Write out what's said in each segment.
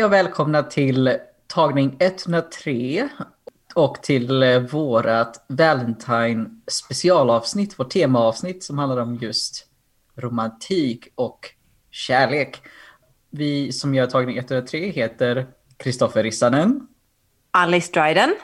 Hej och välkomna till tagning 103 och till eh, vårat Valentine specialavsnitt, vårt temaavsnitt som handlar om just romantik och kärlek. Vi som gör tagning 103 heter Kristoffer Rissanen. Alice Dryden.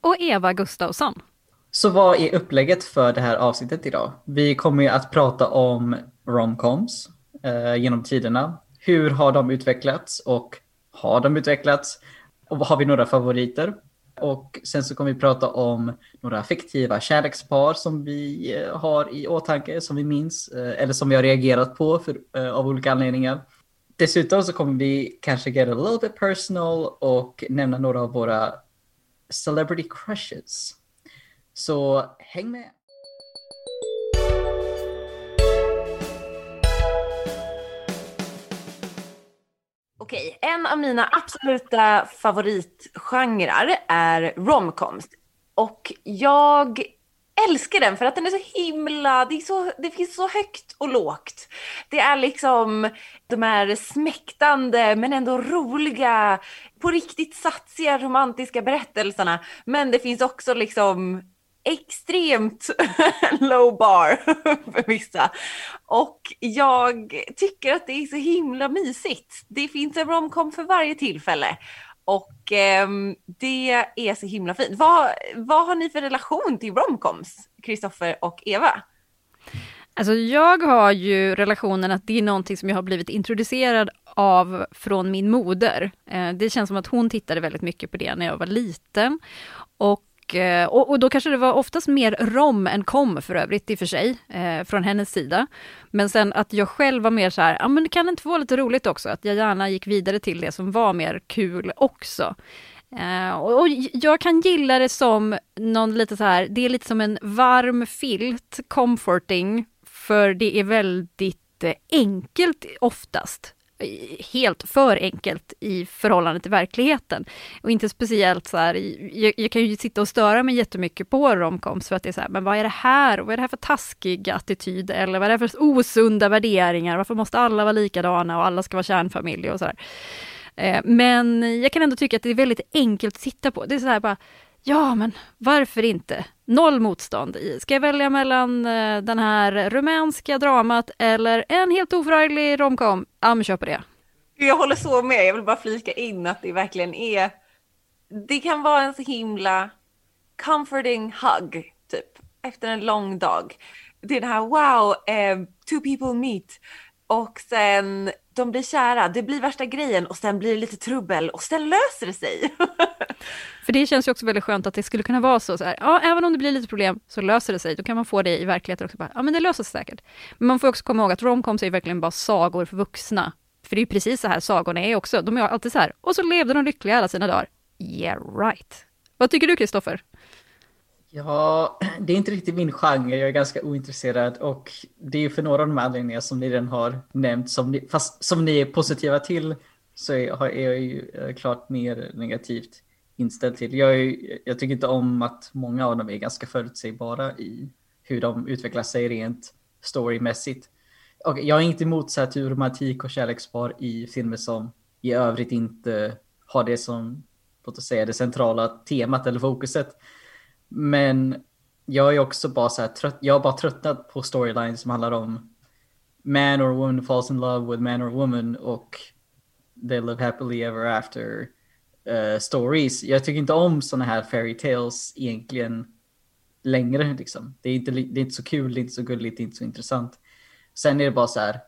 Och Eva Gustavsson. Så vad är upplägget för det här avsnittet idag? Vi kommer ju att prata om romcoms eh, genom tiderna. Hur har de utvecklats och har de utvecklats? Och har vi några favoriter? Och sen så kommer vi prata om några fiktiva kärlekspar som vi eh, har i åtanke, som vi minns, eh, eller som vi har reagerat på för, eh, av olika anledningar. Dessutom så kommer vi kanske get a little bit personal och nämna några av våra celebrity crushes. Så häng med! Okej, en av mina absoluta favoritgenrer är romcoms. Och jag älskar den för att den är så himla, det, är så, det finns så högt och lågt. Det är liksom de här smäktande men ändå roliga, på riktigt satsiga romantiska berättelserna. Men det finns också liksom extremt low bar för vissa. Och jag tycker att det är så himla mysigt. Det finns en romcom för varje tillfälle. Och eh, det är så himla fint. Vad, vad har ni för relation till romcoms, Kristoffer och Eva? Alltså jag har ju relationen att det är någonting som jag har blivit introducerad av från min moder. Eh, det känns som att hon tittade väldigt mycket på det när jag var liten. Och Eh, och, och, då kanske det var oftast mer rom än kom för övrigt i och för sig, eh, från hennes sida. Men sen att jag själv var mer så här, ja men det kan inte vara lite roligt också? Att jag gärna gick vidare till det som var mer kul också. Eh, och, och, jag kan gilla det som någon lite så här, det är lite som en varm filt, comforting, för det är väldigt eh, enkelt oftast helt för enkelt i förhållande till verkligheten. Och inte speciellt så här, jag, jag, kan ju sitta och störa mig jättemycket på romcoms för att det är så här, men vad är det här? Vad är det här för taskig attityd? Eller vad är det för osunda värderingar? Varför måste alla vara likadana och alla ska vara kärnfamilj och sådär? Eh, men jag kan ändå tycka att det är väldigt enkelt att titta på. Det är så här bara, ja men varför inte? Noll motstånd. Ska jag välja mellan eh, den här rumänska dramat eller en helt oförarglig romcom? Ja men köper det. Jag håller så med. Jag vill bara flika in att det verkligen är... Det kan vara en så himla comforting hug, typ, efter en lång dag. Det är det här wow, eh, two people meet. Och sen de blir kära, det blir värsta grejen och sen blir det lite trubbel och sen löser det sig. För det känns ju också väldigt skönt att det skulle kunna vara så, så här, ja, även om det blir lite problem så löser det sig. Då kan man få det i verkligheten också. Bara, ja, men det löser sig säkert. Men man får också komma ihåg att romcoms är verkligen bara sagor för vuxna. För det är ju precis så här sagorna är också. De är alltid så här, och så levde de lyckliga alla sina dagar. Yeah right. Vad tycker du Kristoffer? Ja, det är inte riktigt min genre. Jag är ganska ointresserad och det är för några av de anledningar som ni redan har nämnt, som ni, fast som ni är positiva till, så är, är jag ju eh, klart mer negativt inställd till. Jag, är, jag tycker inte om att många av dem är ganska förutsägbara i hur de utvecklar sig rent storymässigt. Och jag är inte emot så här, typ romantik och kärlekspar i filmer som i övrigt inte har det som, låt oss säga, det centrala temat eller fokuset. Men jag är också bara så här trött, jag har bara tröttnat på storylines som handlar om man or woman falls in love with man or woman och they live happily ever after uh, stories. Jag tycker inte om sådana här fairy tales egentligen längre. Liksom. Det, är inte, det är inte så kul, det är inte så gulligt, det är inte så intressant. Sen är det bara så här,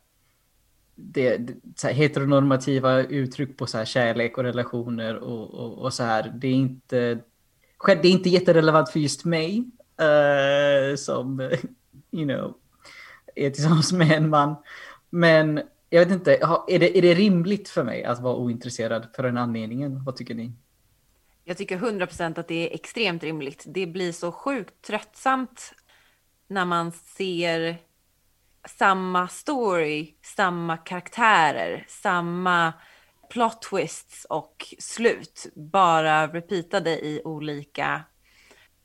det, det så här, heteronormativa uttryck på så här kärlek och relationer och, och, och, så här. Det är inte, det är inte jätterelevant för just mig uh, som, you know, är tillsammans med en man. Men jag vet inte, är det, är det rimligt för mig att vara ointresserad för den anledningen? Vad tycker ni? Jag tycker 100% att det är extremt rimligt. Det blir så sjukt tröttsamt när man ser samma story, samma karaktärer, samma plot twists och slut bara repeatade i olika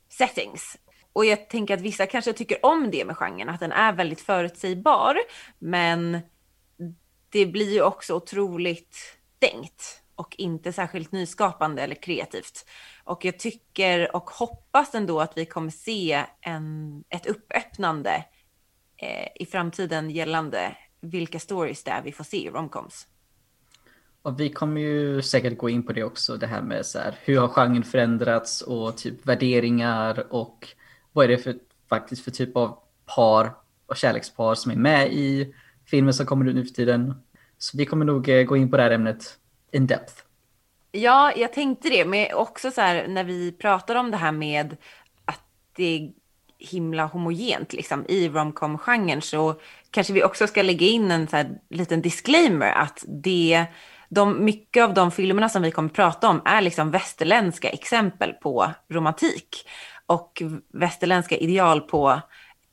settings. Och jag tänker att vissa kanske tycker om det med genren, att den är väldigt förutsägbar. Men det blir ju också otroligt stängt och inte särskilt nyskapande eller kreativt. Och jag tycker och hoppas ändå att vi kommer se en, ett uppöppnande eh, i framtiden gällande vilka stories det är vi får se i romcoms. Och vi kommer ju säkert gå in på det också, det här med så här, hur har genren förändrats och typ värderingar och vad är det för, faktiskt för typ av par och kärlekspar som är med i filmen som kommer ut nu för tiden. Så vi kommer nog eh, gå in på det här ämnet in depth. Ja, jag tänkte det, men också så här när vi pratar om det här med att det är himla homogent liksom i romcom-genren så kanske vi också ska lägga in en så här liten disclaimer att det de, mycket av de filmerna som vi kommer prata om är liksom västerländska exempel på romantik och västerländska ideal på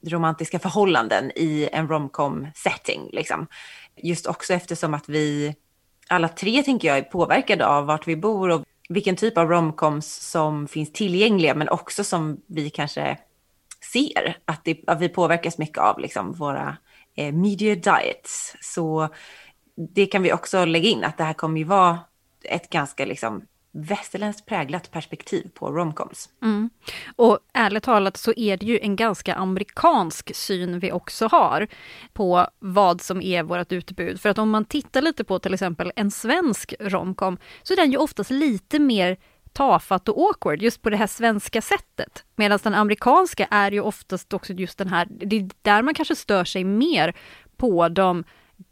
romantiska förhållanden i en romcom setting. Liksom. Just också eftersom att vi alla tre, tänker jag, är påverkade av vart vi bor och vilken typ av romcoms som finns tillgängliga, men också som vi kanske ser att, det, att vi påverkas mycket av liksom, våra eh, media diets. Så det kan vi också lägga in, att det här kommer ju vara ett ganska liksom, västerländskt präglat perspektiv på romcoms. Mm. Och ärligt talat så är det ju en ganska amerikansk syn vi också har på vad som är vårt utbud. För att om man tittar lite på till exempel en svensk romcom så är den ju oftast lite mer tafatt och awkward just på det här svenska sättet. Medan den amerikanska är ju oftast också just den här, det är där man kanske stör sig mer på de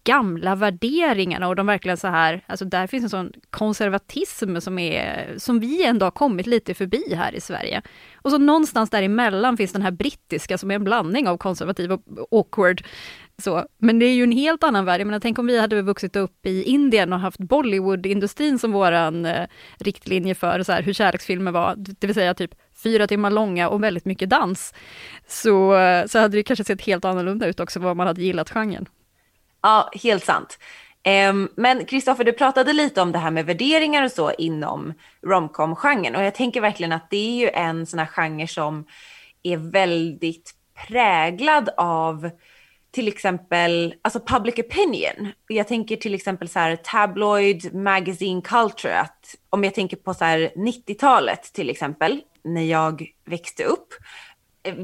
gamla värderingarna och de verkligen så här, alltså där finns en sån konservatism som är, som vi ändå har kommit lite förbi här i Sverige. Och så någonstans däremellan finns den här brittiska som är en blandning av konservativ och awkward. Så, men det är ju en helt annan värld. Jag menar, tänk om vi hade vuxit upp i Indien och haft Bollywood-industrin som våran eh, riktlinje för så här, hur kärleksfilmer var, det vill säga typ fyra timmar långa och väldigt mycket dans. Så, eh, så hade det kanske sett helt annorlunda ut också vad man hade gillat genren. Ja, helt sant. Ehm, men Kristoffer, du pratade lite om det här med värderingar och så inom romcom-genren och jag tänker verkligen att det är ju en sån här genre som är väldigt präglad av till exempel alltså public opinion. Jag tänker till exempel så här tabloid magazine culture. Att om jag tänker på så här 90-talet till exempel när jag växte upp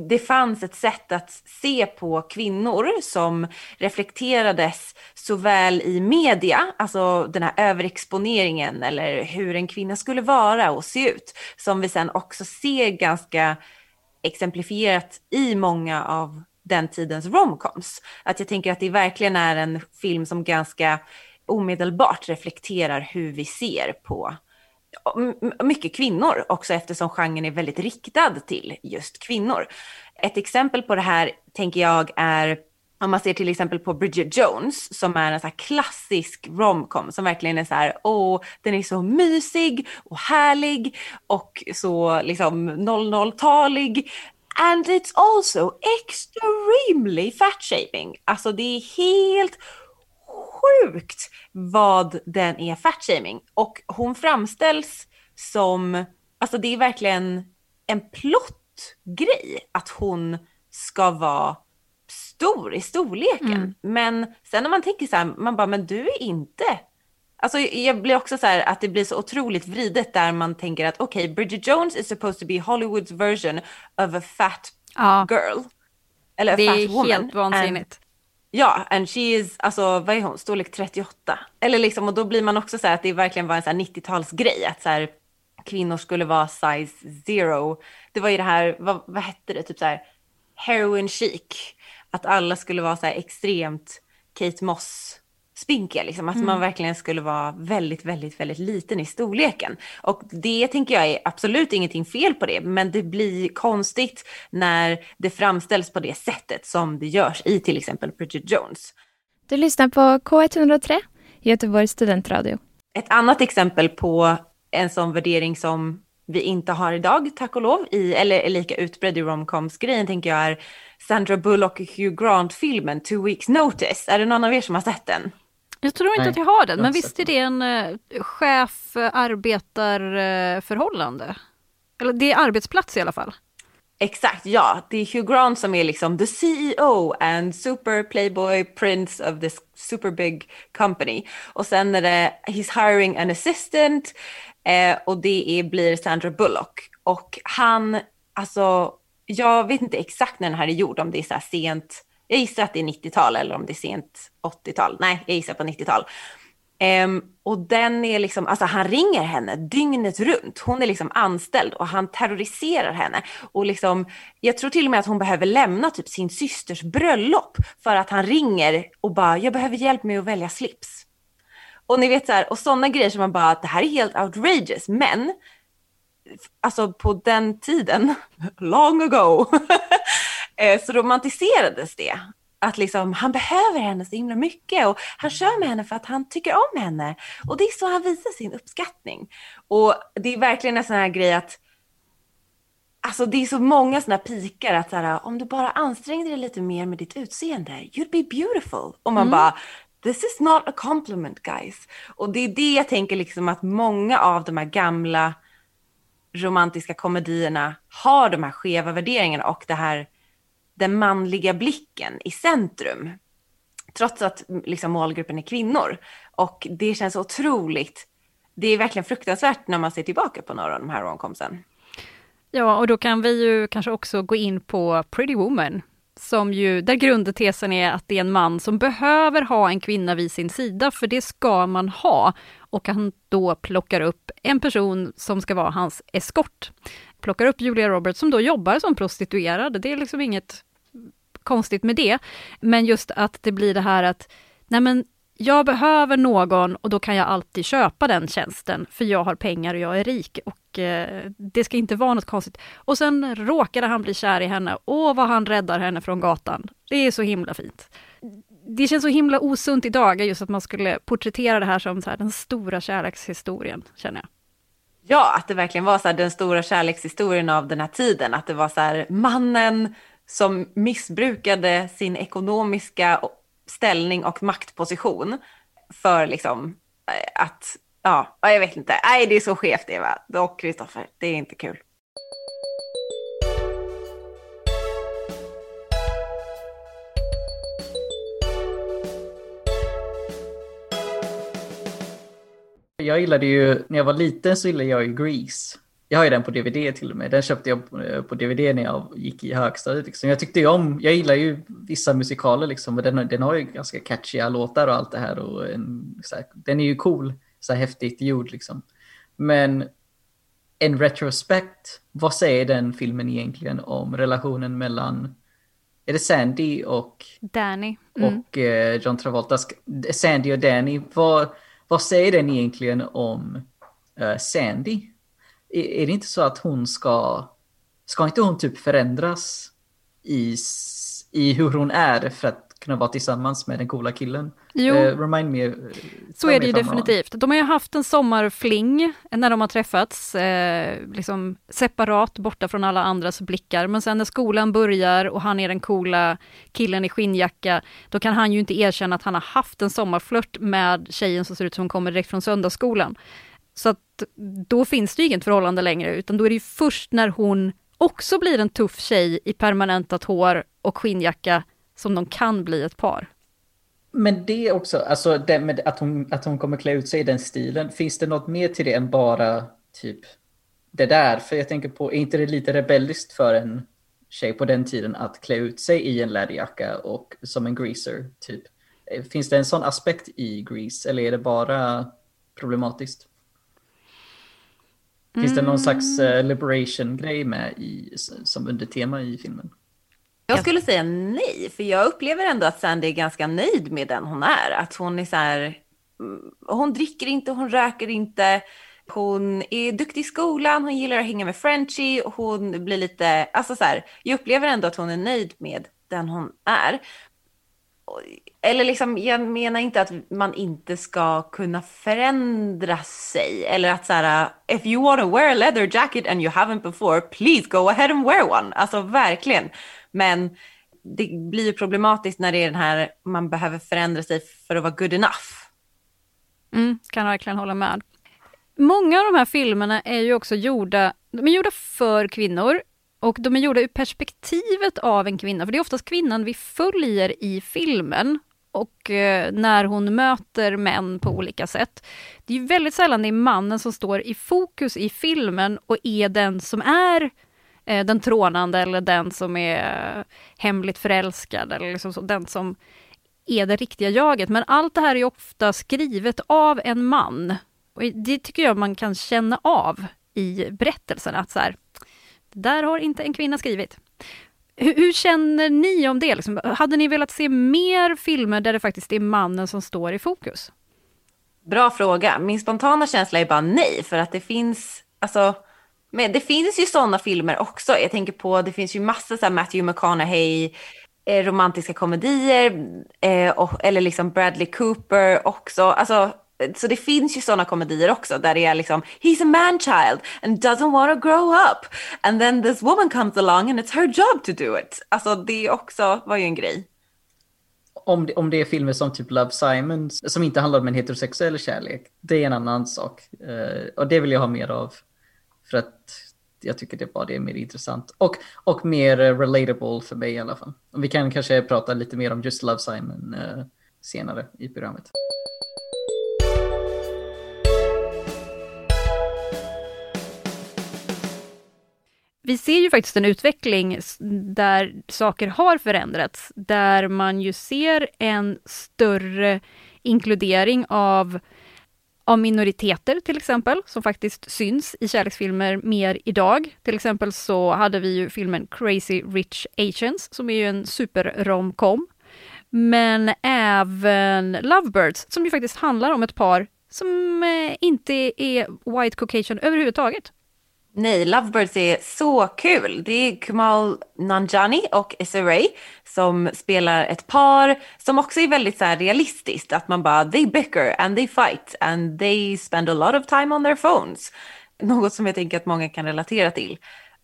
det fanns ett sätt att se på kvinnor som reflekterades såväl i media, alltså den här överexponeringen eller hur en kvinna skulle vara och se ut, som vi sen också ser ganska exemplifierat i många av den tidens romcoms. Att jag tänker att det verkligen är en film som ganska omedelbart reflekterar hur vi ser på mycket kvinnor också eftersom genren är väldigt riktad till just kvinnor. Ett exempel på det här tänker jag är om man ser till exempel på Bridget Jones som är en så här klassisk romcom som verkligen är så här, åh, den är så mysig och härlig och så liksom 00-talig. And it's also extremely fat shaming. Alltså det är helt sjukt vad den är fatshaming. Och hon framställs som, alltså det är verkligen en plottgrej att hon ska vara stor i storleken. Mm. Men sen när man tänker så här, man bara, men du är inte Alltså jag blir också så här att det blir så otroligt vridet där man tänker att okej, okay, Bridget Jones is supposed to be Hollywoods version of a fat ja. girl. Eller a det fat woman. Det är helt vansinnigt. Ja, and she is, alltså vad är hon, storlek 38? Eller liksom, och då blir man också så här att det verkligen var en så 90-talsgrej, att så här, kvinnor skulle vara size zero. Det var ju det här, vad, vad hette det, typ så här heroin chic, att alla skulle vara så här extremt Kate Moss spinkiga, liksom. att mm. man verkligen skulle vara väldigt, väldigt, väldigt liten i storleken. Och det tänker jag är absolut ingenting fel på det, men det blir konstigt när det framställs på det sättet som det görs i till exempel Bridget Jones. Du lyssnar på K103, Göteborgs studentradio. Ett annat exempel på en sån värdering som vi inte har idag, tack och lov, i, eller är lika utbredd i romcoms-grejen, tänker jag är Sandra Bullock och Hugh Grant-filmen Two Weeks Notice. Är det någon av er som har sett den? Jag tror inte Nej, att jag har den, jag men visst är det en uh, chef-arbetar-förhållande? Eller det är arbetsplats i alla fall. Exakt, ja. Det är Hugh Grant som är liksom the CEO and super playboy prince of this super big company. Och sen är det he's hiring an assistant eh, och det är, blir Sandra Bullock. Och han, alltså, jag vet inte exakt när den här är gjord, om det är så här sent, jag gissar att det är 90-tal eller om det är sent 80-tal. Nej, jag gissar på 90-tal. Um, ehm, och den är liksom, alltså han ringer henne dygnet runt. Hon är liksom anställd och han terroriserar henne. Och liksom, jag tror till och med att hon behöver lämna typ sin systers bröllop för att han ringer och bara, jag behöver hjälp med att välja slips. Och ni vet så här, och sådana grejer som man bara, det här är helt outrageous, men alltså på den tiden, long ago, så romantiserades det att liksom, han behöver henne så himla mycket och han kör med henne för att han tycker om henne. Och det är så han visar sin uppskattning. Och det är verkligen en sån här grej att Alltså det är så många såna pikar att så här, om du bara ansträngde dig lite mer med ditt utseende, you'd be beautiful. Och man mm. bara, this is not a compliment guys. Och det är det jag tänker liksom att många av de här gamla romantiska komedierna har de här skeva värderingarna och det här den manliga blicken i centrum. Trots att liksom, målgruppen är kvinnor. Och det känns otroligt, det är verkligen fruktansvärt när man ser tillbaka på några av de här romcomsen. Ja, och då kan vi ju kanske också gå in på Pretty Woman, som ju, där grundtesen är att det är en man som behöver ha en kvinna vid sin sida, för det ska man ha. Och han då plockar upp en person som ska vara hans eskort. Plockar upp Julia Roberts som då jobbar som prostituerad, det är liksom inget konstigt med det. Men just att det blir det här att, nej men jag behöver någon och då kan jag alltid köpa den tjänsten, för jag har pengar och jag är rik och eh, det ska inte vara något konstigt. Och sen råkade han bli kär i henne, åh vad han räddar henne från gatan. Det är så himla fint. Det känns så himla osunt idag, just att man skulle porträttera det här som så här, den stora kärlekshistorien, känner jag. Ja, att det verkligen var så här, den stora kärlekshistorien av den här tiden, att det var så här, mannen som missbrukade sin ekonomiska ställning och maktposition för liksom eh, att, ja, jag vet inte. Nej, det är så skevt Eva och Kristoffer. Det är inte kul. Jag gillade ju, när jag var liten så gillade jag ju Grease. Jag har ju den på DVD till och med. Den köpte jag på DVD när jag gick i högstadiet. Liksom. Jag tyckte ju om, jag gillar ju vissa musikaler liksom. Och den, den har ju ganska catchiga låtar och allt det här. Och en, här, den är ju cool, så här häftigt gjord liksom. Men en retrospect, vad säger den filmen egentligen om relationen mellan är det Sandy och Danny mm. och eh, John Travolta? Sandy och Danny, vad, vad säger den egentligen om uh, Sandy? Är det inte så att hon ska, ska inte hon typ förändras i, i hur hon är för att kunna vara tillsammans med den coola killen? Jo, uh, remind me, så är det ju definitivt. De har ju haft en sommarfling när de har träffats, eh, liksom separat, borta från alla andras blickar. Men sen när skolan börjar och han är den coola killen i skinnjacka, då kan han ju inte erkänna att han har haft en sommarflört med tjejen som ser ut som hon kommer direkt från söndagsskolan. Så att då finns det ju inget förhållande längre, utan då är det ju först när hon också blir en tuff tjej i permanentat hår och skinnjacka som de kan bli ett par. Men det också, alltså det med att hon, att hon kommer klä ut sig i den stilen, finns det något mer till det än bara typ det där? För jag tänker på, är inte det lite rebelliskt för en tjej på den tiden att klä ut sig i en läderjacka och som en greaser typ? Eh, finns det en sån aspekt i Grease eller är det bara problematiskt? Finns det någon slags uh, liberation-grej med i, som undertema i filmen? Jag skulle säga nej, för jag upplever ändå att Sandy är ganska nöjd med den hon är. Att hon är så här, mm, hon dricker inte, hon röker inte, hon är duktig i skolan, hon gillar att hänga med Frenchie, hon blir lite, alltså så här, jag upplever ändå att hon är nöjd med den hon är eller liksom, jag menar inte att man inte ska kunna förändra sig. Eller att så här, uh, if you want to wear a leather jacket and you haven't before, please go ahead and wear one. Alltså verkligen. Men det blir ju problematiskt när det är den här, man behöver förändra sig för att vara good enough. Mm, kan verkligen hålla med. Många av de här filmerna är ju också gjorda, de är gjorda för kvinnor och de är gjorda ur perspektivet av en kvinna, för det är oftast kvinnan vi följer i filmen och eh, när hon möter män på olika sätt. Det är ju väldigt sällan det är mannen som står i fokus i filmen och är den som är eh, den trånande eller den som är hemligt förälskad eller liksom så, den som är det riktiga jaget. Men allt det här är ofta skrivet av en man. Och det tycker jag man kan känna av i berättelsen, att så här, det där har inte en kvinna skrivit. Hur, hur känner ni om det? Liksom, hade ni velat se mer filmer där det faktiskt är mannen som står i fokus? Bra fråga. Min spontana känsla är bara nej, för att det finns, alltså, men det finns ju sådana filmer också. Jag tänker på, det finns ju massa så Matthew McConaughey, eh, romantiska komedier, eh, och, eller liksom Bradley Cooper också. Alltså, så det finns ju sådana komedier också där det är liksom he's a man child and doesn't want to grow up and then this woman comes along and it's her job to do it. Alltså det också var ju en grej. Om det, om det är filmer som typ Love Simon som inte handlar om en heterosexuell kärlek, det är en annan sak. Uh, och det vill jag ha mer av. För att jag tycker det bara det är mer intressant. Och, och mer relatable för mig i alla fall. Och vi kan kanske prata lite mer om just Love Simon uh, senare i programmet. Vi ser ju faktiskt en utveckling där saker har förändrats, där man ju ser en större inkludering av, av minoriteter till exempel, som faktiskt syns i kärleksfilmer mer idag. Till exempel så hade vi ju filmen Crazy Rich Asians, som är ju en super-romcom. Men även Lovebirds, som ju faktiskt handlar om ett par som eh, inte är white caucasian överhuvudtaget. Nej, Lovebirds är så kul. Det är Kumal Nanjani och Issa Rae som spelar ett par som också är väldigt så här realistiskt. Att man bara, they bicker and they fight and they spend a lot of time on their phones. Något som jag tänker att många kan relatera till.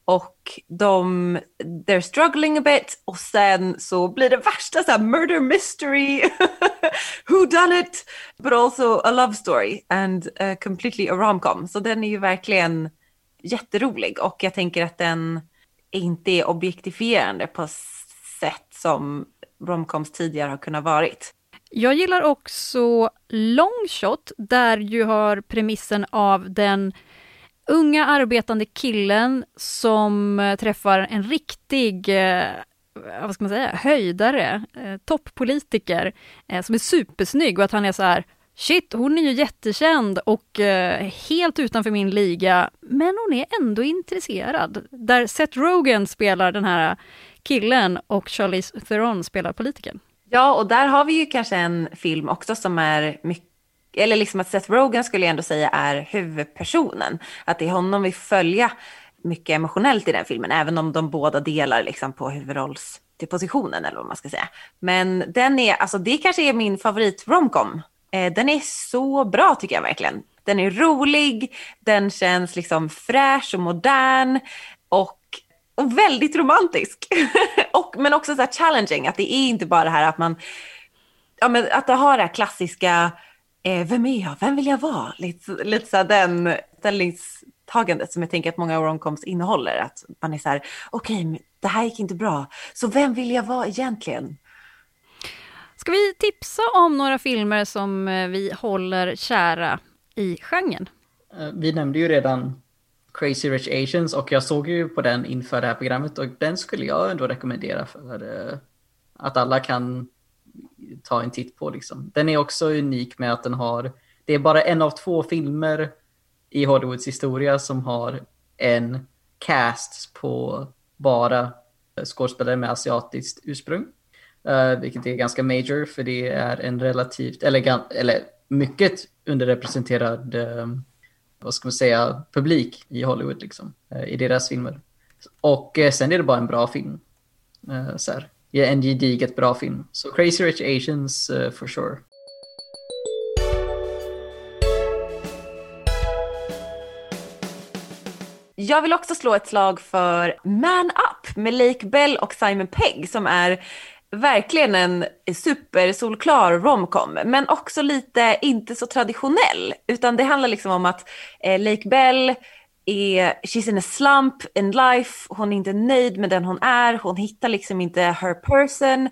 Och de, they're struggling a bit och sen så blir det värsta så här murder mystery, who done it, but also a love story and uh, completely a romcom. Så den är ju verkligen jätterolig och jag tänker att den inte är objektifierande på sätt som romcoms tidigare har kunnat varit. Jag gillar också Longshot, där ju har premissen av den unga arbetande killen som eh, träffar en riktig eh, vad ska man säga, höjdare, eh, toppolitiker, eh, som är supersnygg och att han är så här Shit, hon är ju jättekänd och eh, helt utanför min liga, men hon är ändå intresserad. Där Seth Rogen spelar den här killen och Charlize Theron spelar politikern. Ja, och där har vi ju kanske en film också som är mycket eller liksom att Seth Rogen skulle jag ändå säga är huvudpersonen. Att det är honom vi följa mycket emotionellt i den filmen, även om de båda delar liksom på huvudrollspositionen eller vad man ska säga. Men den är, alltså det kanske är min favorit romcom Eh, den är så bra tycker jag verkligen. Den är rolig, den känns liksom fräsch och modern och, och väldigt romantisk. och, men också så challenging, att det är inte bara det här att man, ja men att det har det här klassiska, eh, vem är jag, vem vill jag vara? Lite, lite så här den ställningstagandet som jag tänker att många romcoms innehåller. Att man är så här, okej, okay, det här gick inte bra, så vem vill jag vara egentligen? Ska vi tipsa om några filmer som eh, vi håller kära i genren? Eh, vi nämnde ju redan Crazy Rich Asians och jag såg ju på den inför det här programmet och den skulle jag ändå rekommendera för eh, att alla kan ta en titt på. Liksom. Den är också unik med att den har, det är bara en av två filmer i Hollywoods historia som har en cast på bara skådespelare med asiatiskt ursprung. Uh, vilket är ganska major för det är en relativt, eller, eller mycket underrepresenterad, uh, vad ska man säga, publik i Hollywood liksom, uh, i deras filmer. Och sen är det bara en bra film. så här. en gediget bra film. Så Crazy Rich Asians uh, for sure. Jag vill också slå ett slag för Man Up med Lake Bell och Simon Pegg som är verkligen en supersolklar romcom, men också lite inte så traditionell. Utan det handlar liksom om att eh, Lake Bell är, she's in a slump in life, hon är inte nöjd med den hon är, hon hittar liksom inte her person.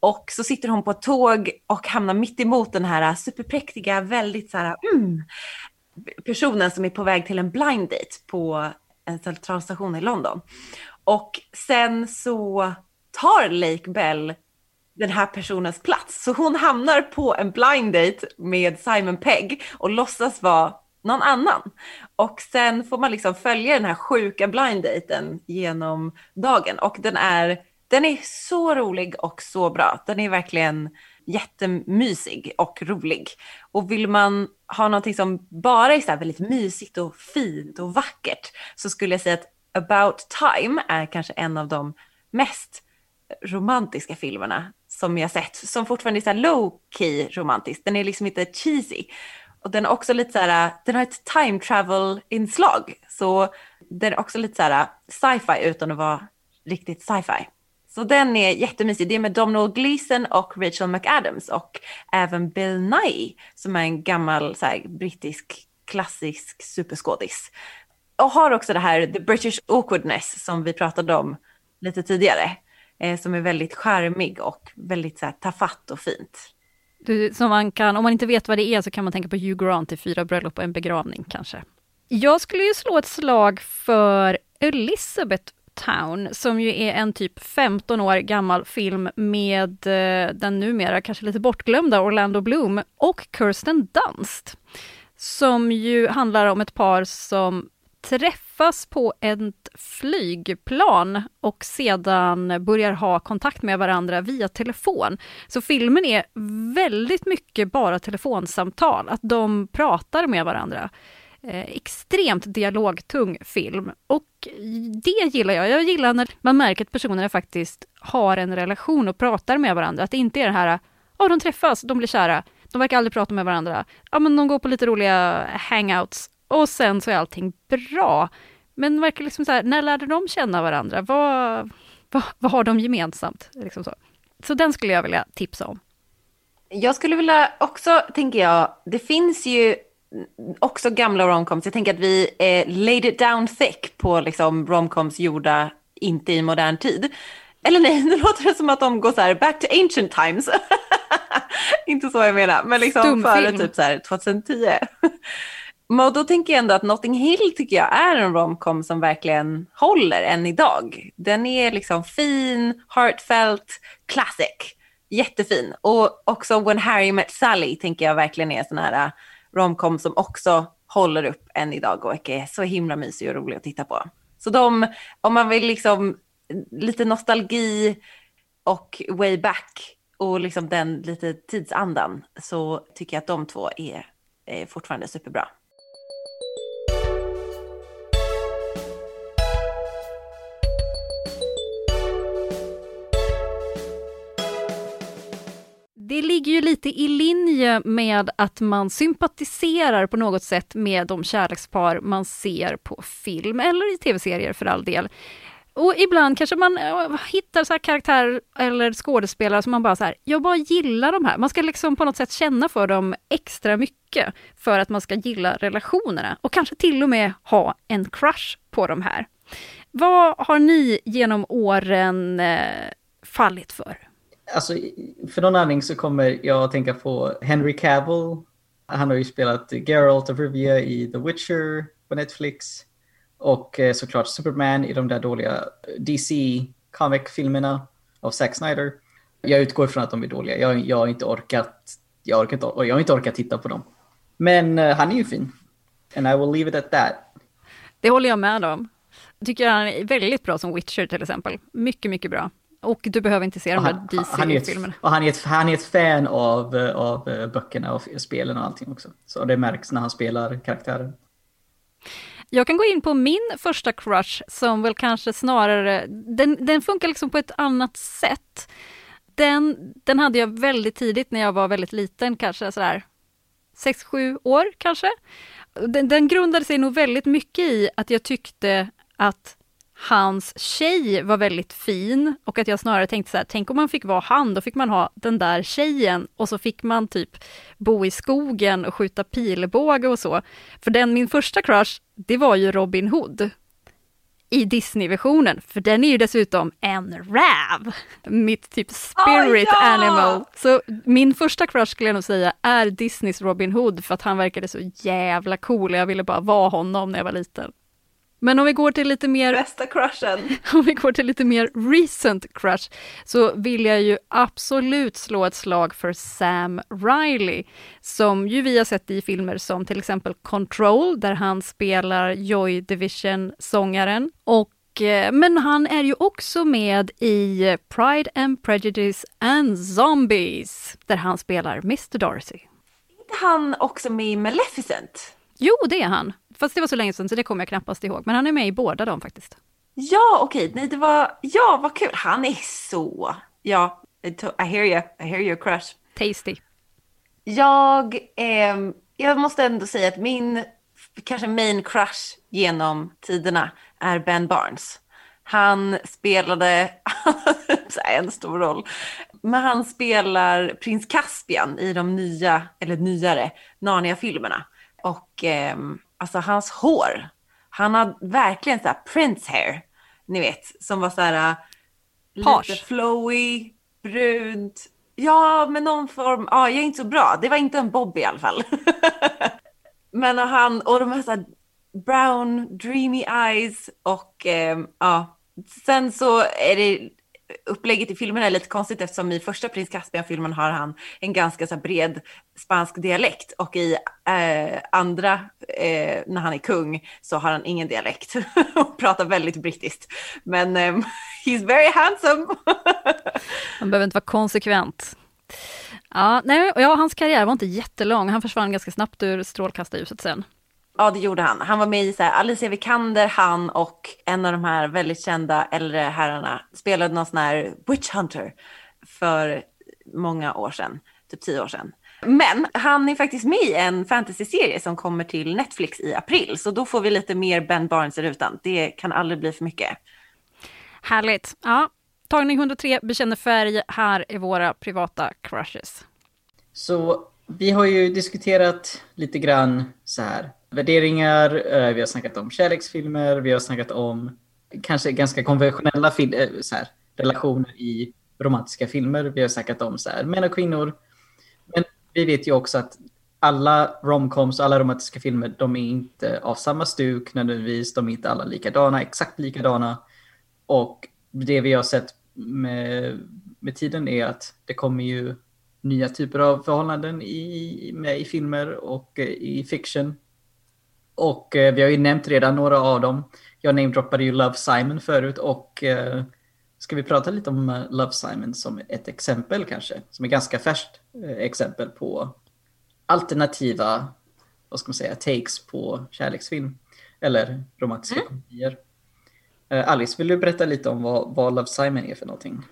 Och så sitter hon på ett tåg och hamnar mitt emot den här superpräktiga, väldigt så här, mm, personen som är på väg till en blind date på en centralstation i London. Och sen så tar Lake Bell den här personens plats. Så hon hamnar på en blind date med Simon Pegg och låtsas vara någon annan. Och sen får man liksom följa den här sjuka blind daten genom dagen. Och den är, den är så rolig och så bra. Den är verkligen jättemysig och rolig. Och vill man ha någonting som bara är så väldigt mysigt och fint och vackert så skulle jag säga att About Time är kanske en av de mest romantiska filmerna som jag sett, som fortfarande är så low key romantisk. Den är liksom inte cheesy. Och den är också lite så här, den har ett time travel inslag. Så den är också lite så här sci-fi utan att vara riktigt sci-fi. Så den är jättemysig. Det är med Domhnall Gleeson och Rachel McAdams och även Bill Nighy som är en gammal så här, brittisk klassisk superskådis. Och har också det här the British awkwardness som vi pratade om lite tidigare. Eh, som är väldigt charmig och väldigt så här, tafatt och fint. Du, som man kan, om man inte vet vad det är så kan man tänka på Hugh Grant i Fyra bröllop och en begravning kanske. Jag skulle ju slå ett slag för Elizabeth Town, som ju är en typ 15 år gammal film med eh, den numera kanske lite bortglömda Orlando Bloom och Kirsten Dunst. Som ju handlar om ett par som träffas på ett flygplan och sedan börjar ha kontakt med varandra via telefon. Så filmen är väldigt mycket bara telefonsamtal, att de pratar med varandra. Eh, extremt dialogtung film. Och det gillar jag. Jag gillar när man märker att personerna faktiskt har en relation och pratar med varandra. Att det inte är det här, ja oh, de träffas, de blir kära, de verkar aldrig prata med varandra. Ja men de går på lite roliga hangouts och sen så är allting bra. Men verkar liksom så här, när lärde de känna varandra? Vad, vad, vad har de gemensamt? Liksom så. så den skulle jag vilja tipsa om. Jag skulle vilja också, tänker jag, det finns ju också gamla romcoms. Jag tänker att vi eh, laid it down thick på liksom romcoms gjorda inte i modern tid. Eller nej, nu låter det som att de går så här back to ancient times. inte så jag menar, men liksom Stumfilm. före typ så här 2010. Men då tänker jag ändå att Notting Hill tycker jag är en romcom som verkligen håller än idag. Den är liksom fin, heartfelt, classic. Jättefin. Och också When Harry Met Sally tänker jag verkligen är sån här äh, romcom som också håller upp än idag och är så himla mysig och rolig att titta på. Så de, om man vill liksom lite nostalgi och way back och liksom den lite tidsandan så tycker jag att de två är, är fortfarande superbra. Ligger ju lite i linje med att man sympatiserar på något sätt med de kärlekspar man ser på film, eller i tv-serier för all del. Och ibland kanske man eh, hittar så karaktärer eller skådespelare som man bara så här, jag bara gillar de här. Man ska liksom på något sätt känna för dem extra mycket för att man ska gilla relationerna och kanske till och med ha en crush på de här. Vad har ni genom åren eh, fallit för? Alltså, för någon anledning så kommer jag att tänka på Henry Cavill. Han har ju spelat Geralt of Rivia i The Witcher på Netflix. Och eh, såklart Superman i de där dåliga eh, DC comic-filmerna av Zack Snyder. Jag utgår från att de är dåliga. Jag, jag har inte orkat jag, orkat, jag har inte orkat titta på dem. Men eh, han är ju fin. And I will leave it at that. Det håller jag med om. Tycker han är väldigt bra som Witcher till exempel. Mycket, mycket bra. Och du behöver inte se de här DC-filmerna. Och han är, ett, han är ett fan av, av eh, böckerna och spelen och allting också. Så det märks när han spelar karaktären. Jag kan gå in på min första crush som väl kanske snarare, den, den funkar liksom på ett annat sätt. Den, den hade jag väldigt tidigt när jag var väldigt liten, kanske sådär 6-7 år kanske. Den, den grundade sig nog väldigt mycket i att jag tyckte att hans tjej var väldigt fin och att jag snarare tänkte så här, tänk om man fick vara han, då fick man ha den där tjejen och så fick man typ bo i skogen och skjuta pilbåge och så. För den, min första crush, det var ju Robin Hood i Disney-versionen, för den är ju dessutom en räv. Mitt typ spirit oh, ja! animal. Så min första crush skulle jag nog säga är Disneys Robin Hood, för att han verkade så jävla cool. Jag ville bara vara honom när jag var liten. Men om vi går till lite mer... Bästa crushen! Om vi går till lite mer recent crush, så vill jag ju absolut slå ett slag för Sam Riley, som ju vi har sett i filmer som till exempel Control, där han spelar Joy Division-sångaren. Och eh, men han är ju också med i Pride and Prejudice and Zombies, där han spelar Mr Darcy. Är inte han också med i Maleficent? Jo, det är han. Fast det var så länge sedan så det kommer jag knappast ihåg. Men han är med i båda dem faktiskt. Ja, okej. Okay. Nej, det var... Ja, vad kul. Han är så... Ja, I hear you. I hear your crush. Tasty. Jag, eh, jag måste ändå säga att min kanske main crush genom tiderna är Ben Barnes. Han spelade en stor roll. Men han spelar prins Caspian i de nya, eller nyare, Narnia-filmerna. Och eh, alltså hans hår, han har verkligen så här Prince hair, ni vet, som var så här Page. lite flowy, brunt. Ja, med någon form, ja, jag är inte så bra. Det var inte en bob i alla fall. Men han, och de här, så här brown, dreamy eyes och eh, ja, sen så är det upplägget i filmen är lite konstigt eftersom i första Prins Caspian-filmen har han en ganska så bred spansk dialekt och i eh, andra, eh, när han är kung, så har han ingen dialekt och pratar väldigt brittiskt. Men eh, he's very handsome. han behöver inte vara konsekvent. Ja, nej, ja, hans karriär var inte jättelång, han försvann ganska snabbt ur strålkastarljuset sen. Ja, det gjorde han. Han var med i så här, Alicia Vikander, han och en av de här väldigt kända äldre herrarna spelade någon sån här Witch Hunter för många år sedan, typ tio år sedan. Men han är faktiskt med i en fantasy-serie som kommer till Netflix i april, så då får vi lite mer Ben Barnes i rutan. Det kan aldrig bli för mycket. Härligt. Ja, tagning 103 bekänner färg. Här är våra privata crushes. Så vi har ju diskuterat lite grann så här värderingar, eh, vi har snackat om kärleksfilmer, vi har snackat om kanske ganska konventionella eh, så här, relationer i romantiska filmer. Vi har snackat om så här, män och kvinnor. Men vi vet ju också att alla romcoms och alla romantiska filmer, de är inte av samma stuk nödvändigtvis. De är inte alla likadana, exakt likadana. Och det vi har sett med, med tiden är att det kommer ju nya typer av förhållanden i, med i filmer och eh, i fiction. Och eh, vi har ju nämnt redan några av dem. Jag namedroppade ju Love Simon förut och eh, ska vi prata lite om eh, Love Simon som ett exempel kanske? Som är ganska färskt eh, exempel på alternativa, vad ska man säga, takes på kärleksfilm. Eller romantiska mm. komedier. Eh, Alice, vill du berätta lite om vad, vad Love Simon är för någonting?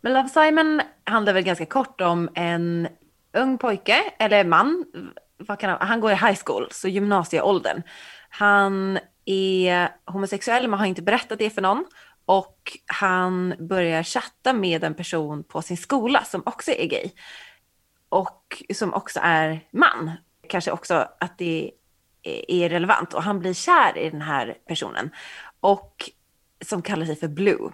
Men Love Simon handlar väl ganska kort om en ung pojke, eller man, han, han går i high school, så gymnasieåldern. Han är homosexuell men har inte berättat det för någon. Och han börjar chatta med en person på sin skola som också är gay. Och som också är man. Kanske också att det är relevant. Och han blir kär i den här personen. Och som kallar sig för Blue.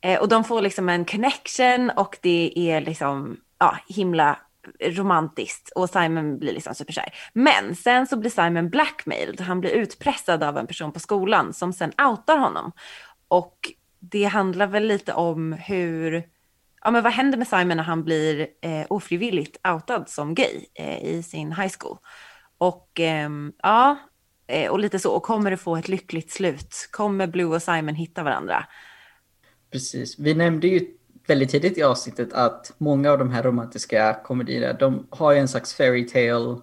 Eh, och de får liksom en connection och det är liksom ja, himla romantiskt och Simon blir liksom superkär. Men sen så blir Simon blackmailed, han blir utpressad av en person på skolan som sen outar honom. Och det handlar väl lite om hur, ja men vad händer med Simon när han blir eh, ofrivilligt outad som gay eh, i sin high school. Och ehm, eh, ja, och lite så, och kommer det få ett lyckligt slut? Kommer Blue och Simon hitta varandra? Precis, vi nämnde ju väldigt tidigt i avsnittet att många av de här romantiska komedierna, de har ju en slags fairy tale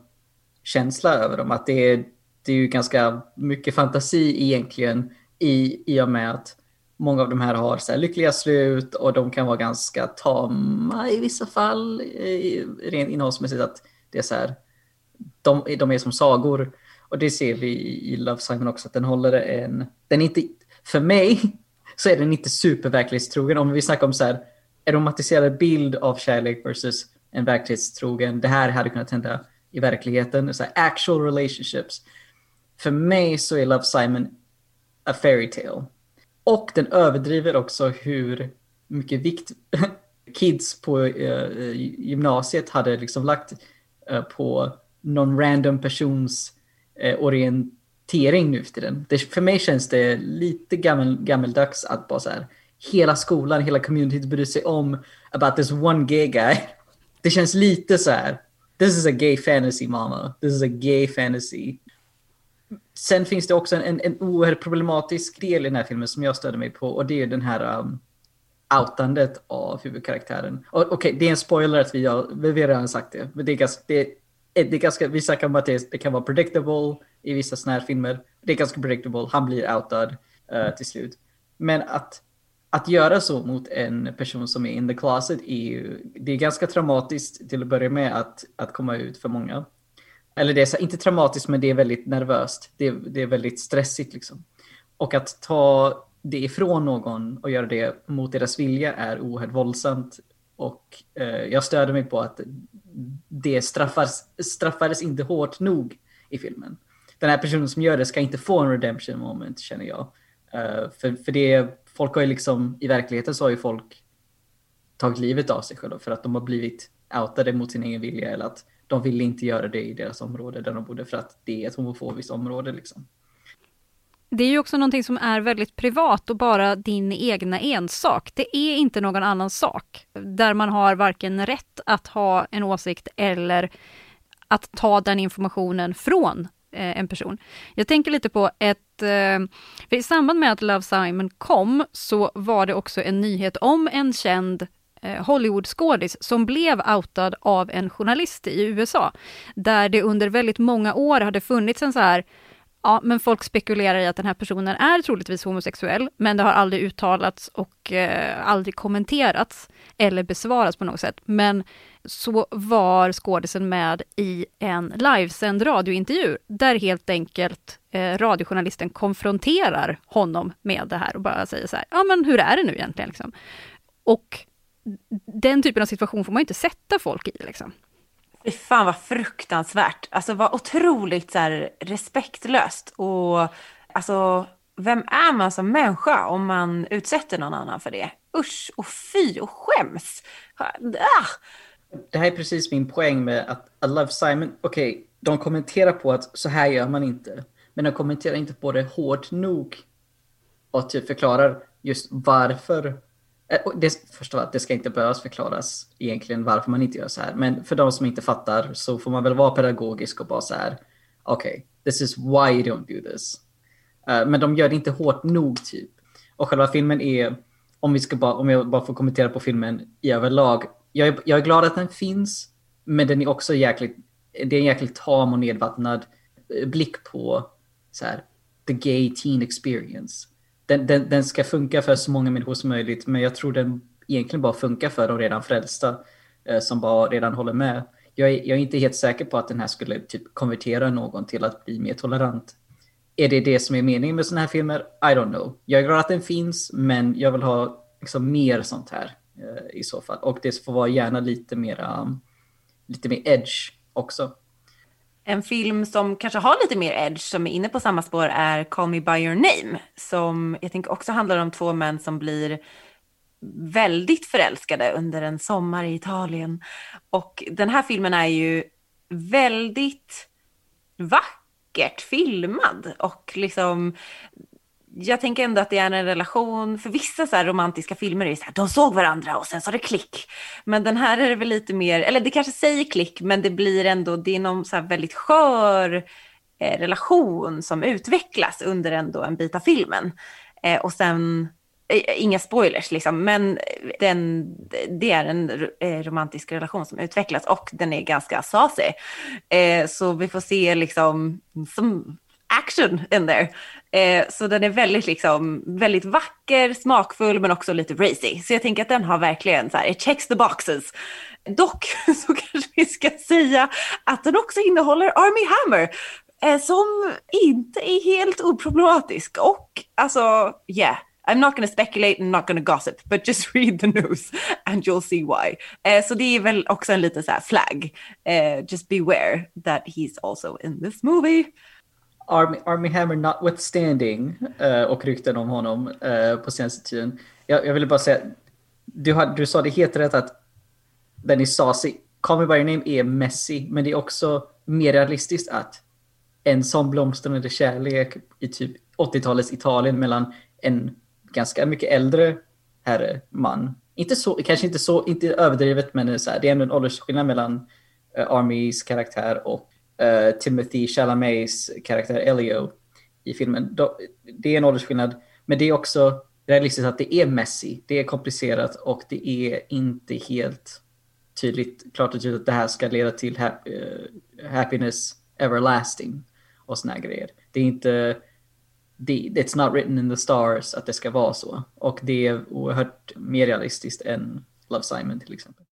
känsla över dem. Att det är det är ju ganska mycket fantasi egentligen i, i och med att många av de här har så här lyckliga slut och de kan vara ganska tama i vissa fall, rent innehållsmässigt. Att det är så här, de, de är som sagor. Och det ser vi i Love Simon också, att den håller en... Den är inte, för mig så är den inte superverklighetstrogen. Om vi snackar om så här, en romantiserad bild av kärlek versus en verklighetstrogen, det här hade kunnat hända i verkligheten, så här, actual relationships. För mig så är Love Simon a fairy tale. Och den överdriver också hur mycket vikt kids på uh, gymnasiet hade liksom lagt uh, på någon random persons uh, orientering nu för tiden. Det, för mig känns det lite gammel, gammeldags att bara så här, hela skolan, hela communityt bryr sig om about this one gay guy. Det känns lite så här, this is a gay fantasy mama, this is a gay fantasy. Sen finns det också en, en oerhört problematisk del i den här filmen som jag stöder mig på och det är den här um, outandet av huvudkaraktären. Okej, okay, det är en spoiler att vi har, vi har redan sagt det, men det är ganska, det är, det är ganska, vi snackar om att det, det, kan vara predictable i vissa sådana här filmer. Det är ganska predictable, han blir outad uh, till slut. Men att, att göra så mot en person som är in the closet är ju, det är ganska traumatiskt till att börja med att, att komma ut för många. Eller det är så, inte traumatiskt, men det är väldigt nervöst. Det är, det är väldigt stressigt liksom. Och att ta det ifrån någon och göra det mot deras vilja är oerhört våldsamt. Och eh, jag stöder mig på att det straffas, straffades inte hårt nog i filmen. Den här personen som gör det ska inte få en redemption moment känner jag. Uh, för, för det, folk har ju liksom, i verkligheten så har ju folk tagit livet av sig själva för att de har blivit outade mot sin egen vilja eller att de ville inte göra det i deras område där de bodde för att det är ett homofobiskt område. Liksom. Det är ju också någonting som är väldigt privat och bara din egna ensak. Det är inte någon annan sak där man har varken rätt att ha en åsikt eller att ta den informationen från eh, en person. Jag tänker lite på ett... Eh, i samband med att Love Simon kom så var det också en nyhet om en känd eh, Hollywoodskådis som blev outad av en journalist i USA. Där det under väldigt många år hade funnits en så här Ja, men folk spekulerar i att den här personen är troligtvis homosexuell, men det har aldrig uttalats och eh, aldrig kommenterats eller besvarats på något sätt. Men så var skådisen med i en livesänd radiointervju, där helt enkelt eh, radiojournalisten konfronterar honom med det här och bara säger så här, ja men hur är det nu egentligen? Liksom. Och den typen av situation får man inte sätta folk i. Liksom. Fy fan vad fruktansvärt. Alltså vad otroligt så här, respektlöst. Och alltså, vem är man som människa om man utsätter någon annan för det? Usch och fy och skäms. Ah! Det här är precis min poäng med att I Love Simon, okej, okay, de kommenterar på att så här gör man inte. Men de kommenterar inte på det hårt nog och typ förklarar just varför eh, det, först av allt, det ska inte behövas förklaras egentligen varför man inte gör så här. Men för de som inte fattar så får man väl vara pedagogisk och bara så här. Okej, okay, this is why you don't do this. Uh, men de gör det inte hårt nog typ. Och själva filmen är, om, vi ska bara, om jag bara får kommentera på filmen i överlag. Jag är, jag är glad att den finns, men den är också jäkligt, det är en jäkligt tam och nedvattnad eh, blick på så här, the gay teen experience den, den, den, ska funka för så många människor som möjligt, men jag tror den egentligen bara funkar för de redan frälsta eh, som bara redan håller med. Jag är, jag är, inte helt säker på att den här skulle typ konvertera någon till att bli mer tolerant. Är det det som är meningen med sådana här filmer? I don't know. Jag är glad att den finns, men jag vill ha liksom mer sånt här Eh, i så fall. Och det får vara gärna lite mera, lite mer edge också. En film som kanske har lite mer edge, som är inne på samma spår, är Call Me By Your Name. Som jag tänker också handlar om två män som blir väldigt förälskade under en sommar i Italien. Och den här filmen är ju väldigt vackert filmad och liksom jag tänker ändå att det är en relation, för vissa så romantiska filmer är ju så här, de såg varandra och sen sa det klick. Men den här är det väl lite mer, eller det kanske säger klick, men det blir ändå, det är någon så väldigt skör eh, relation som utvecklas under ändå en bit av filmen. Eh, och sen, eh, inga spoilers liksom, men den, det är en eh, romantisk relation som utvecklas och den är ganska sasig. Eh, så vi får se liksom, som action in there. Eh, så den är väldigt, liksom, väldigt vacker, smakfull men också lite racy. Så jag tänker att den har verkligen så här, it checks the boxes. Dock så kanske vi ska säga att den också innehåller Army Hammer eh, som inte är helt oproblematisk. Och alltså, yeah. I'm not gonna speculate and not gonna gossip, but just read the news and you'll see why. Eh, så det är väl också en liten så här flagg. Eh, just beware that he's also in this movie. Army, Army Hammer notwithstanding uh, och rykten om honom uh, på senaste tiden. Jag, jag ville bara säga, du, har, du sa det helt rätt att den i Sasi, Call Me By Your Name är messy, men det är också mer realistiskt att en sån blomstrande kärlek i typ 80-talets Italien mellan en ganska mycket äldre herre, man. Inte så, kanske inte så, inte överdrivet, men så här, det är ändå en åldersskillnad mellan uh, Armys karaktär och uh, Timothy Chalamets karaktär Elio i filmen. Det är en åldersskillnad, men det är också realistiskt att det är messy, det är komplicerat och det är inte helt tydligt, klart och tydligt att det här ska leda till ha uh, happiness everlasting och såna grejer. Det är inte det, it's not written in the stars att det ska vara så. Och det är oerhört mer realistiskt än Love Simon till exempel.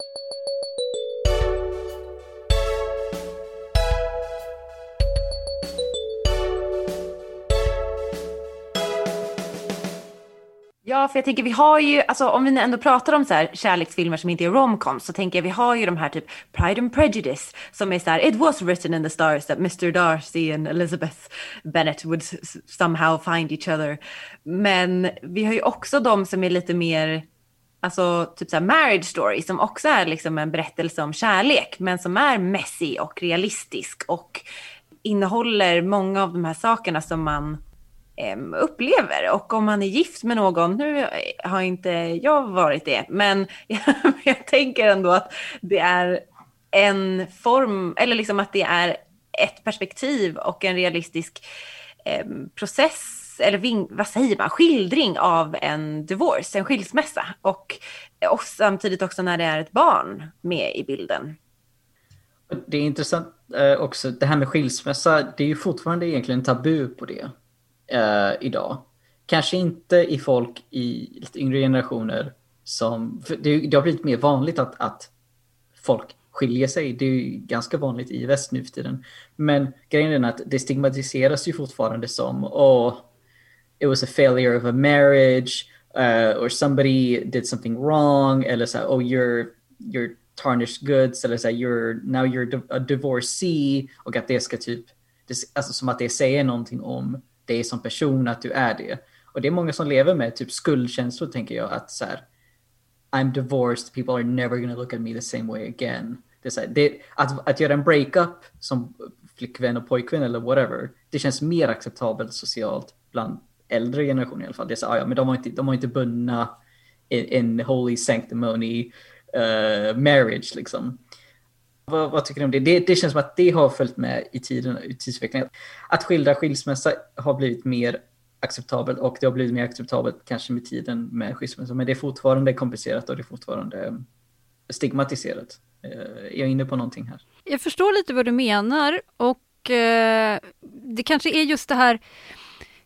Ja, för jag tänker vi har ju, alltså om vi ändå pratar om så här kärleksfilmer som inte är romcoms så tänker jag vi har ju de här typ Pride and Prejudice som är så här, it was written in the stars that Mr Darcy and Elizabeth Bennet would somehow find each other. Men vi har ju också de som är lite mer, alltså typ så här marriage story som också är liksom en berättelse om kärlek men som är messy och realistisk och innehåller många av de här sakerna som man upplever. Och om man är gift med någon, nu har inte jag varit det, men jag, tänker ändå att det är en form, eller liksom att det är ett perspektiv och en realistisk eh, process, eller vad säger man, skildring av en divorce, en skilsmässa. Och, och samtidigt också när det är ett barn med i bilden. Det är intressant eh, också, det här med skilsmässa, det är ju fortfarande egentligen tabu på det eh, idag. Kanske inte i folk i lite yngre generationer som, det, det, har blivit mer vanligt att, att folk skiljer sig. Det är ju ganska vanligt i väst nu för tiden. Men grejen är att det stigmatiseras ju fortfarande som oh, it was a failure of a marriage uh, or somebody did something wrong eller så här, oh you're, you're tarnished goods eller så här, you're, now you're a divorcee och att det ska typ, alltså som att det säger någonting om dig som person, att du är det. Och det är många som lever med typ skuldkänslor tänker jag, att så här, I'm divorced, people are never gonna look at me the same way again. Det är så här, det, att, att göra en breakup som flickvän och pojkvän eller whatever, det känns mer acceptabelt socialt bland äldre generationer i alla fall. Det är så, ah, ja, men de har inte, de har inte bundna in, in holy sanctimony uh, marriage liksom. Vad, vad, tycker du om det? det? det? känns som att det har följt med i tiden, i tidsutvecklingen. Att skildra skilsmässa har blivit mer acceptabelt och det har blivit mer acceptabelt kanske med tiden med skilsmässa. Men det är fortfarande komplicerat och det är fortfarande eh, stigmatiserat. Eh, är jag inne på någonting här? Jag förstår lite vad du menar och eh, det kanske är just det här,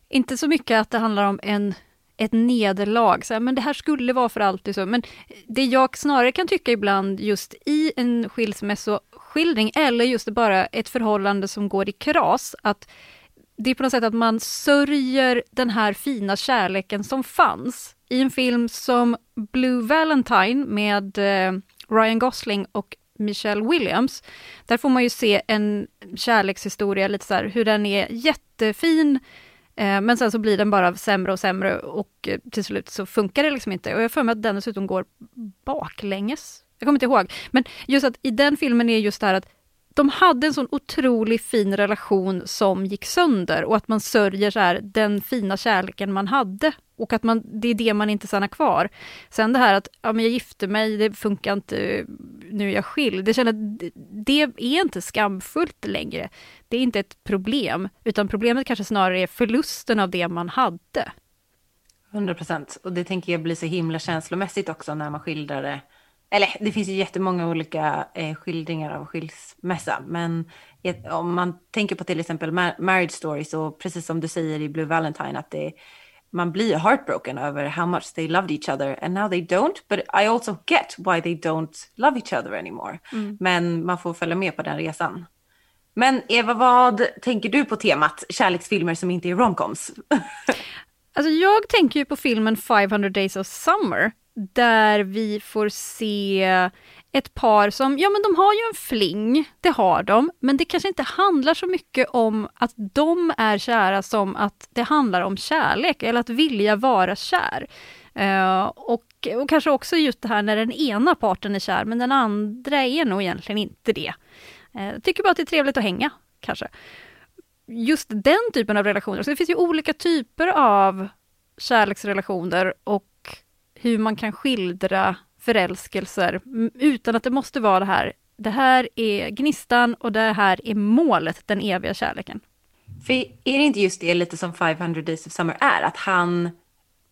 inte så mycket att det handlar om en ett nederlag, så här, men det här skulle vara för alltid så. Men det jag snarare kan tycka ibland just i en skilsmässoskildring, eller just bara ett förhållande som går i kras, att det är på något sätt att man sörjer den här fina kärleken som fanns. I en film som Blue Valentine med eh, Ryan Gosling och Michelle Williams, där får man ju se en kärlekshistoria, lite så här, hur den är jättefin, Eh, men sen så blir den bara sämre och sämre och eh, till slut så funkar det liksom inte. Och jag får mig att den dessutom går baklänges. Jag kommer inte ihåg. Men just att i den filmen är just det här att de hade en sån otroligt fin relation som gick sönder och att man sörjer så här, den fina kärleken man hade och att man, det är det man inte stannar kvar. Sen det här att ja, men jag gifte mig, det funkar inte, nu är jag skild. Det, känner, det är inte skamfullt längre. Det är inte ett problem, utan problemet kanske snarare är förlusten av det man hade. 100 procent. Och det tänker jag blir så himla känslomässigt också när man skildrar det eller det finns ju jättemånga olika eh, skildringar av skilsmässa, men ett, om man tänker på till exempel Marriage Story, så precis som du säger i Blue Valentine, att det, man blir heartbroken över how much they loved each other and now they don't, but I also get why they don't love each other anymore. Mm. Men man får följa med på den resan. Men Eva, vad tänker du på temat kärleksfilmer som inte är romcoms? alltså jag tänker ju på filmen 500 Days of Summer, där vi får se ett par som, ja men de har ju en fling, det har de, men det kanske inte handlar så mycket om att de är kära som att det handlar om kärlek eller att vilja vara kär. Uh, och, och kanske också just det här när den ena parten är kär men den andra är nog egentligen inte det. Uh, tycker bara att det är trevligt att hänga, kanske. Just den typen av relationer, så det finns ju olika typer av kärleksrelationer och hur man kan skildra förälskelser utan att det måste vara det här. Det här är gnistan och det här är målet, den eviga kärleken. För är det inte just det lite som 500 Days of Summer är? Att han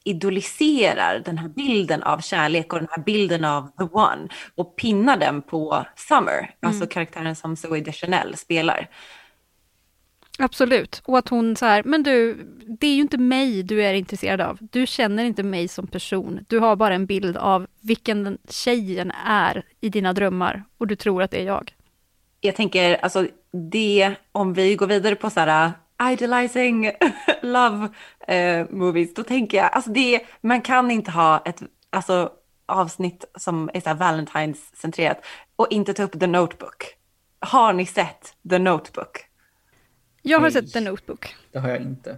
idoliserar den här bilden av kärlek och den här bilden av the one och pinnar den på Summer, mm. alltså karaktären som Zoe Deschanel spelar. Absolut, och att hon så här, men du, det är ju inte mig du är intresserad av. Du känner inte mig som person. Du har bara en bild av vilken tjejen är i dina drömmar och du tror att det är jag. Jag tänker, alltså det, om vi går vidare på så här äh, idolizing love eh, movies, då tänker jag, alltså det, man kan inte ha ett, alltså avsnitt som är så här Valentine's-centrerat och inte ta upp The Notebook. Har ni sett The Notebook? Jag har Nej, sett The Notebook. Det har jag inte.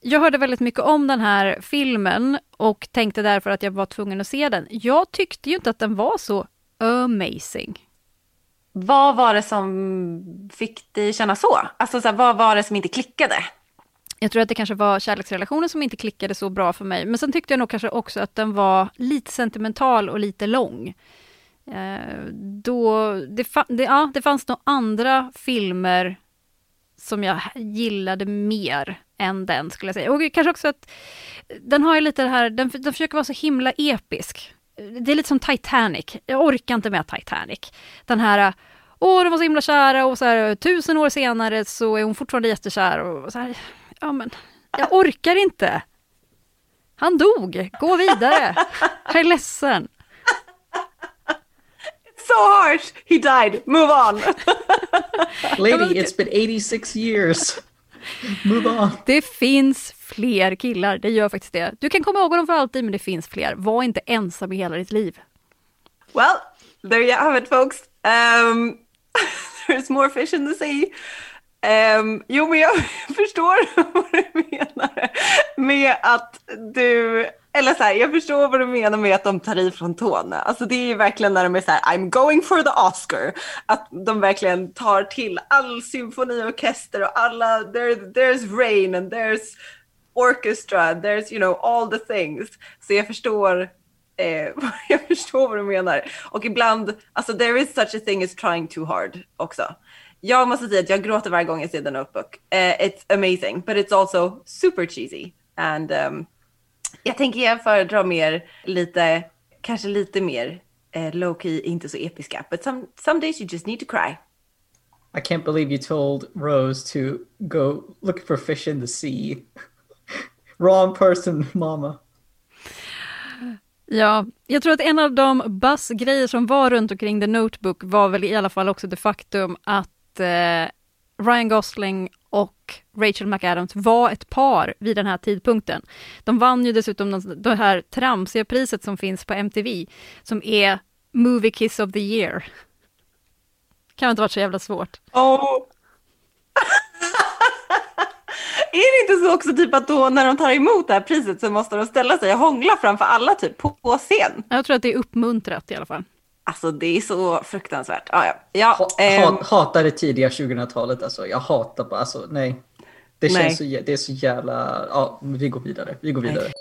Jag hörde väldigt mycket om den här filmen och tänkte därför att jag var tvungen att se den. Jag tyckte ju inte att den var så amazing. Vad var det som fick dig känna så? Alltså så här, vad var det som inte klickade? Jag tror att det kanske var kärleksrelationen som inte klickade så bra för mig. Men sen tyckte jag nog kanske också att den var lite sentimental och lite lång. Eh, då, det, det, ja, det fanns nog andra filmer som jag gillade mer än den skulle jag säga. Och kanske också att den har ju lite det här, den, den försöker vara så himla episk. Det är lite som Titanic. Jag orkar inte med Titanic. Den här Åh, de var så himla kära och så här, tusen år senare så är hon fortfarande jättekär och så här, ja men, jag orkar inte. Han dog, gå vidare. Jag är ledsen so harsh. He died. Move on. Lady, it's been 86 years. Move on. Det finns fler killar, det gör faktiskt det. Du kan komma ihåg honom för alltid, men det finns fler. Var inte ensam i hela ditt liv. Well, there you have it folks. Um, there's more fish in the sea. Um, jo, men jag förstår vad du menar med att du eller så här, jag förstår vad du menar med att de tar i från tårna. Alltså det är ju verkligen när de är så här, I'm going for the Oscar. Att de verkligen tar till all symfoniorkester och alla, there, there's rain and there's orchestra, there's you know all the things. Så jag förstår, eh, jag förstår vad du menar. Och ibland, alltså there is such a thing as trying too hard också. Jag måste säga att jag gråter varje gång jag ser The Notebook. Uh, eh, it's amazing, but it's also super cheesy. And um, jag tänker jag föredrar mer lite, kanske lite mer eh, low key, inte så episka. But some, some days you just need to cry. I can't believe you told Rose to go look for fish in the sea. Wrong person, mama. Ja, jag tror att en av de buzz-grejer som var runt omkring The Notebook var väl i alla fall också det faktum att eh, Ryan Gosling och Rachel McAdams var ett par vid den här tidpunkten. De vann ju dessutom det här tramsiga priset som finns på MTV, som är Movie Kiss of the Year. Kan inte varit så jävla svårt. Oh. är det inte så också typ att då när de tar emot det här priset så måste de ställa sig och hångla framför alla typ på scen? Jag tror att det är uppmuntrat i alla fall. Alltså det är så fruktansvärt. Ah, ja. Ja, ha, ähm... hatar det tidiga 2000-talet alltså. Jag hatar bara, alltså nej. Det känns nej. så, det är så jävla, ja vi går vidare, vi går vidare. Nej.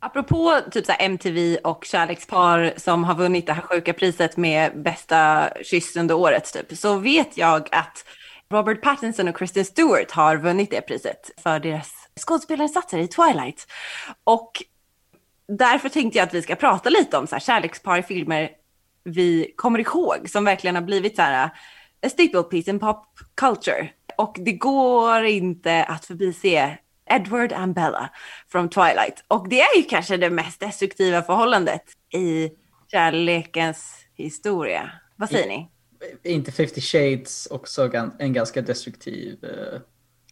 Apropå typ så MTV och kärlekspar som har vunnit det här sjuka priset med bästa kyss under året typ, så vet jag att Robert Pattinson och Kristen Stewart har vunnit det priset för deras skådespelarinsatser i Twilight. Och därför tänkte jag att vi ska prata lite om så här, kärlekspar i filmer vi kommer ihåg som verkligen har blivit så här a staple piece in pop culture. Och det går inte att förbise Edward and Bella från Twilight. Och det är ju kanske det mest destruktiva förhållandet i kärlekens historia. Vad säger ni? inte 50 shades också en ganska destruktiv eh,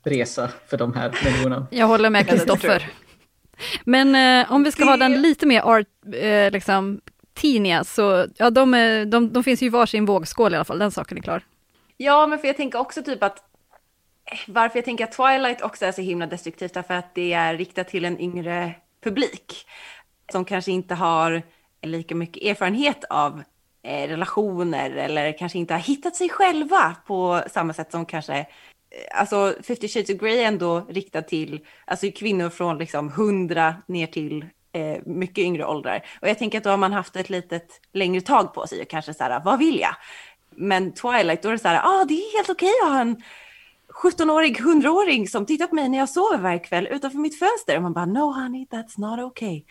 resa för de här människorna. Jag håller med Kristoffer. Men eh, om vi ska det... ha den lite mer art, eh, liksom, teenia, så ja, de, de, de finns ju i varsin vågskål i alla fall, den saken är klar. Ja, men för jag tänker också typ att eh, varför jag tänker att Twilight också är så himla destruktivt, därför att det är riktat till en yngre publik som kanske inte har lika mycket erfarenhet av eh, relationer eller kanske inte har hittat sig själva på samma sätt som kanske eh, Eh, alltså 50 shades of Grey är ändå riktad till alltså kvinnor från liksom 100 ner till eh, mycket yngre åldrar. Och jag tänker att då har man haft ett litet längre tag på sig och kanske så här, vad vill jag? Men Twilight, då är det så här, ah, det är helt okej okay att ha en 17-årig, 100-åring som tittar på mig när jag sover varje kväll utanför mitt fönster. Och man bara, no honey, that's not okay.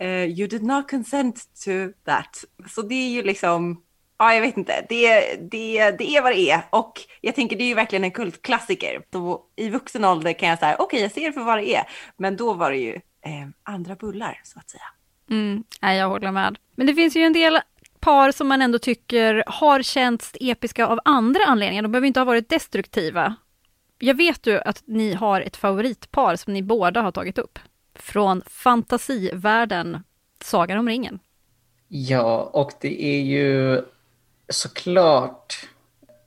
Uh, eh, you did not consent to that. Så det är ju liksom, ja jag vet inte, det, det, det är vad det är. Och jag tänker det är ju verkligen en kultklassiker. Då, I vuxen ålder kan jag säga, okej okay, jag ser det för vad det är. Men då var det ju eh, andra bullar så att säga. Mm, nej, jag håller med. Men det finns ju en del par som man ändå tycker har känts episka av andra anledningar. De behöver inte ha varit destruktiva. Jag vet ju att ni har ett favoritpar som ni båda har tagit upp. Från fantasivärlden Sagan om ringen. Ja, och det är ju såklart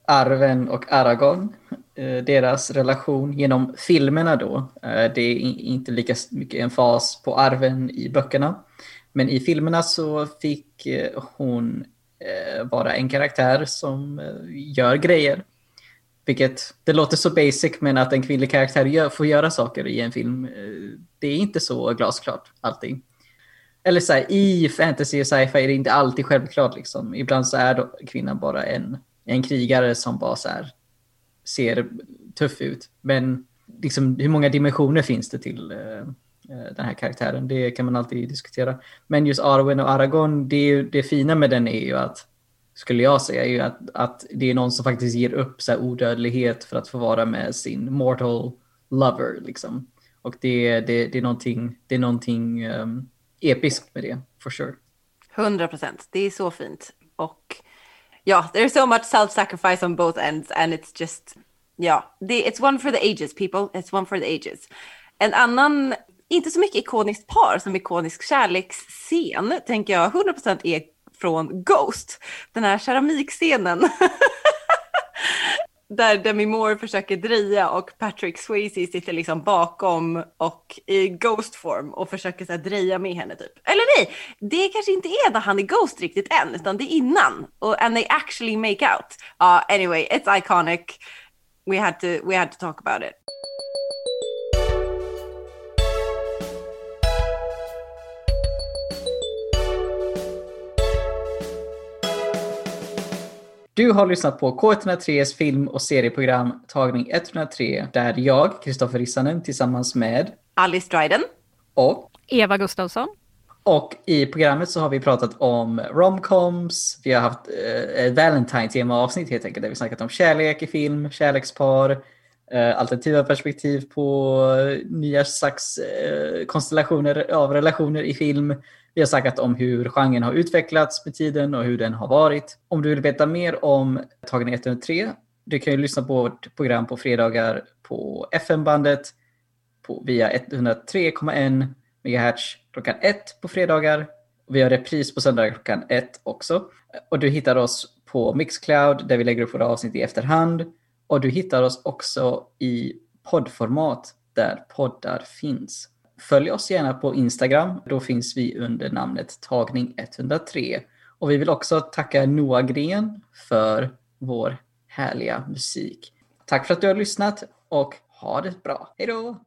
Arven och Aragorn. Eh, deras relation genom filmerna då. Eh, det är inte lika mycket en fas på Arven i böckerna. Men i filmerna så fick eh, hon vara en karaktär som gör grejer. Vilket, det låter så basic men att en kvinnlig karaktär gör, får göra saker i en film, det är inte så glasklart allting. Eller så här, i fantasy och sci-fi är det inte alltid självklart liksom. Ibland så är kvinnan bara en, en krigare som bara så här, ser tuff ut. Men liksom, hur många dimensioner finns det till uh, den här karaktären? Det kan man alltid diskutera. Men just Arwen och Aragorn, det, det fina med den är ju att, skulle jag säga, är ju att, att det är någon som faktiskt ger upp så här, odödlighet för att få vara med sin mortal lover. Liksom. Och det, det, det är någonting, det är någonting um, episkt med det, for sure. 100 procent, det är så fint. Och ja, there's so much self-sacrifice on both ends and it's just, ja, it's one for the ages people, it's one for the ages. En annan, inte så mycket ikoniskt par som ikonisk kärleksscen, tänker jag 100% är från Ghost. Den här keramikscenen. där Demi Moore försöker dreja och Patrick Swayze sitter liksom bakom och i Ghost form och försöker så här dreja med henne typ. Eller nej, det kanske inte är där han är Ghost riktigt än, utan det är innan. Och and they actually make out. Uh, anyway, it's iconic. We had to, we had to talk about it. Du har lyssnat på K103s film och serieprogram tagning 103 där jag, Kristoffer Rissanen, tillsammans med Alice Dryden och Eva Gustafsson. Och i programmet så har vi pratat om romcoms, vi har haft eh, ett Valentine-tema-avsnitt helt enkelt där vi snackat om kärlek i film, kärlekspar, eh, alternativa perspektiv på nya slags eh, konstellationer av relationer i film. Vi har snackat om hur genren har utvecklats med tiden och hur den har varit. Om du vill veta mer om Tagning 103, du kan ju lyssna på vårt program på fredagar på FM-bandet via 103,1 MHz klockan 1 på fredagar. Vi har repris på söndagar klockan 1 också. Och du hittar oss på Mixcloud där vi lägger upp våra avsnitt i efterhand. Och du hittar oss också i poddformat där poddar finns. Följ oss gärna på Instagram. Då finns vi under namnet tagning103. Och vi vill också tacka Noah Gren för vår härliga musik. Tack för att du har lyssnat och ha det bra. Hej då!